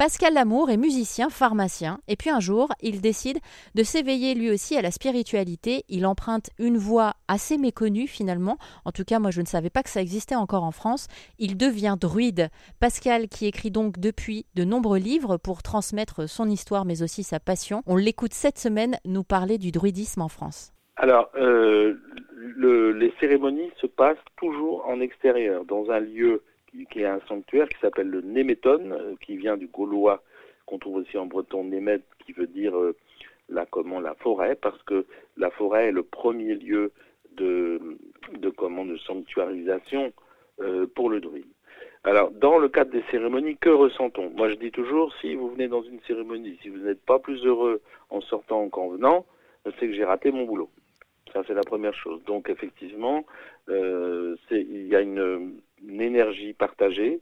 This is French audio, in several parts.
Pascal Lamour est musicien, pharmacien, et puis un jour, il décide de s'éveiller lui aussi à la spiritualité. Il emprunte une voix assez méconnue finalement. En tout cas, moi je ne savais pas que ça existait encore en France. Il devient druide. Pascal, qui écrit donc depuis de nombreux livres pour transmettre son histoire mais aussi sa passion, on l'écoute cette semaine nous parler du druidisme en France. Alors, euh, les cérémonies se passent toujours en extérieur, dans un lieu qui, est un sanctuaire qui s'appelle le Néméton, euh, qui vient du gaulois, qu'on trouve aussi en breton Német, qui veut dire euh, la, comment, la forêt, parce que la forêt est le premier lieu de, de, comment, de sanctuarisation euh, pour le druide. Alors, dans le cadre des cérémonies, que ressent-on? Moi, je dis toujours, si vous venez dans une cérémonie, si vous n'êtes pas plus heureux en sortant qu'en venant, c'est que j'ai raté mon boulot. Ça, c'est la première chose. Donc, effectivement, il y a une, énergie partagée,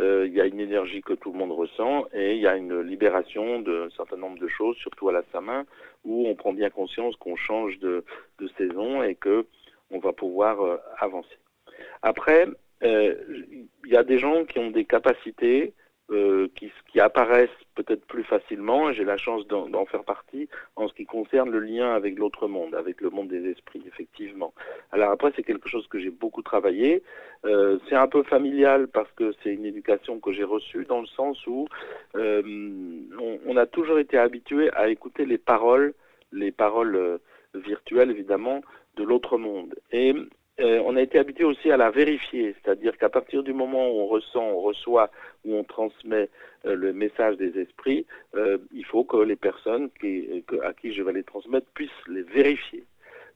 euh, il y a une énergie que tout le monde ressent, et il y a une libération d'un certain nombre de choses, surtout à la Samin, où on prend bien conscience qu'on change de, saison et que on va pouvoir euh, avancer. Après, il y a des gens qui ont des capacités euh, qui, qui, apparaissent peut-être plus facilement, j'ai la chance d'en faire partie en ce qui concerne le lien avec l'autre monde, avec le monde des esprits, effectivement. Alors après, c'est quelque chose que j'ai beaucoup travaillé. Euh, c'est un peu familial parce que c'est une éducation que j'ai reçue dans le sens où euh, on, on, a toujours été habitué à écouter les paroles, les paroles euh, virtuelles évidemment, de l'autre monde. Et euh, on a été habitué aussi à la vérifier, c'est-à-dire qu'à partir du moment où on ressent, on reçoit, où on transmet euh, le message des esprits, euh, il faut que les personnes à qui je vais les transmettre puissent les vérifier.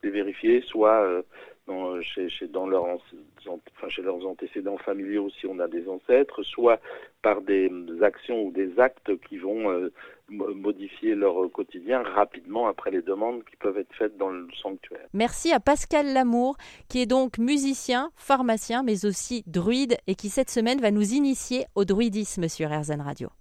Les vérifier soit dans, chez, chez, leurs antécédents familiaux si on a des ancêtres, soit par des actions ou des actes qui vont modifier leur quotidien rapidement après les demandes qui peuvent être faites dans le sanctuaire. Merci à Pascal Lamour, qui est donc musicien, pharmacien, mais aussi druide, et qui cette semaine va nous initier au druidisme sur RZN Radio.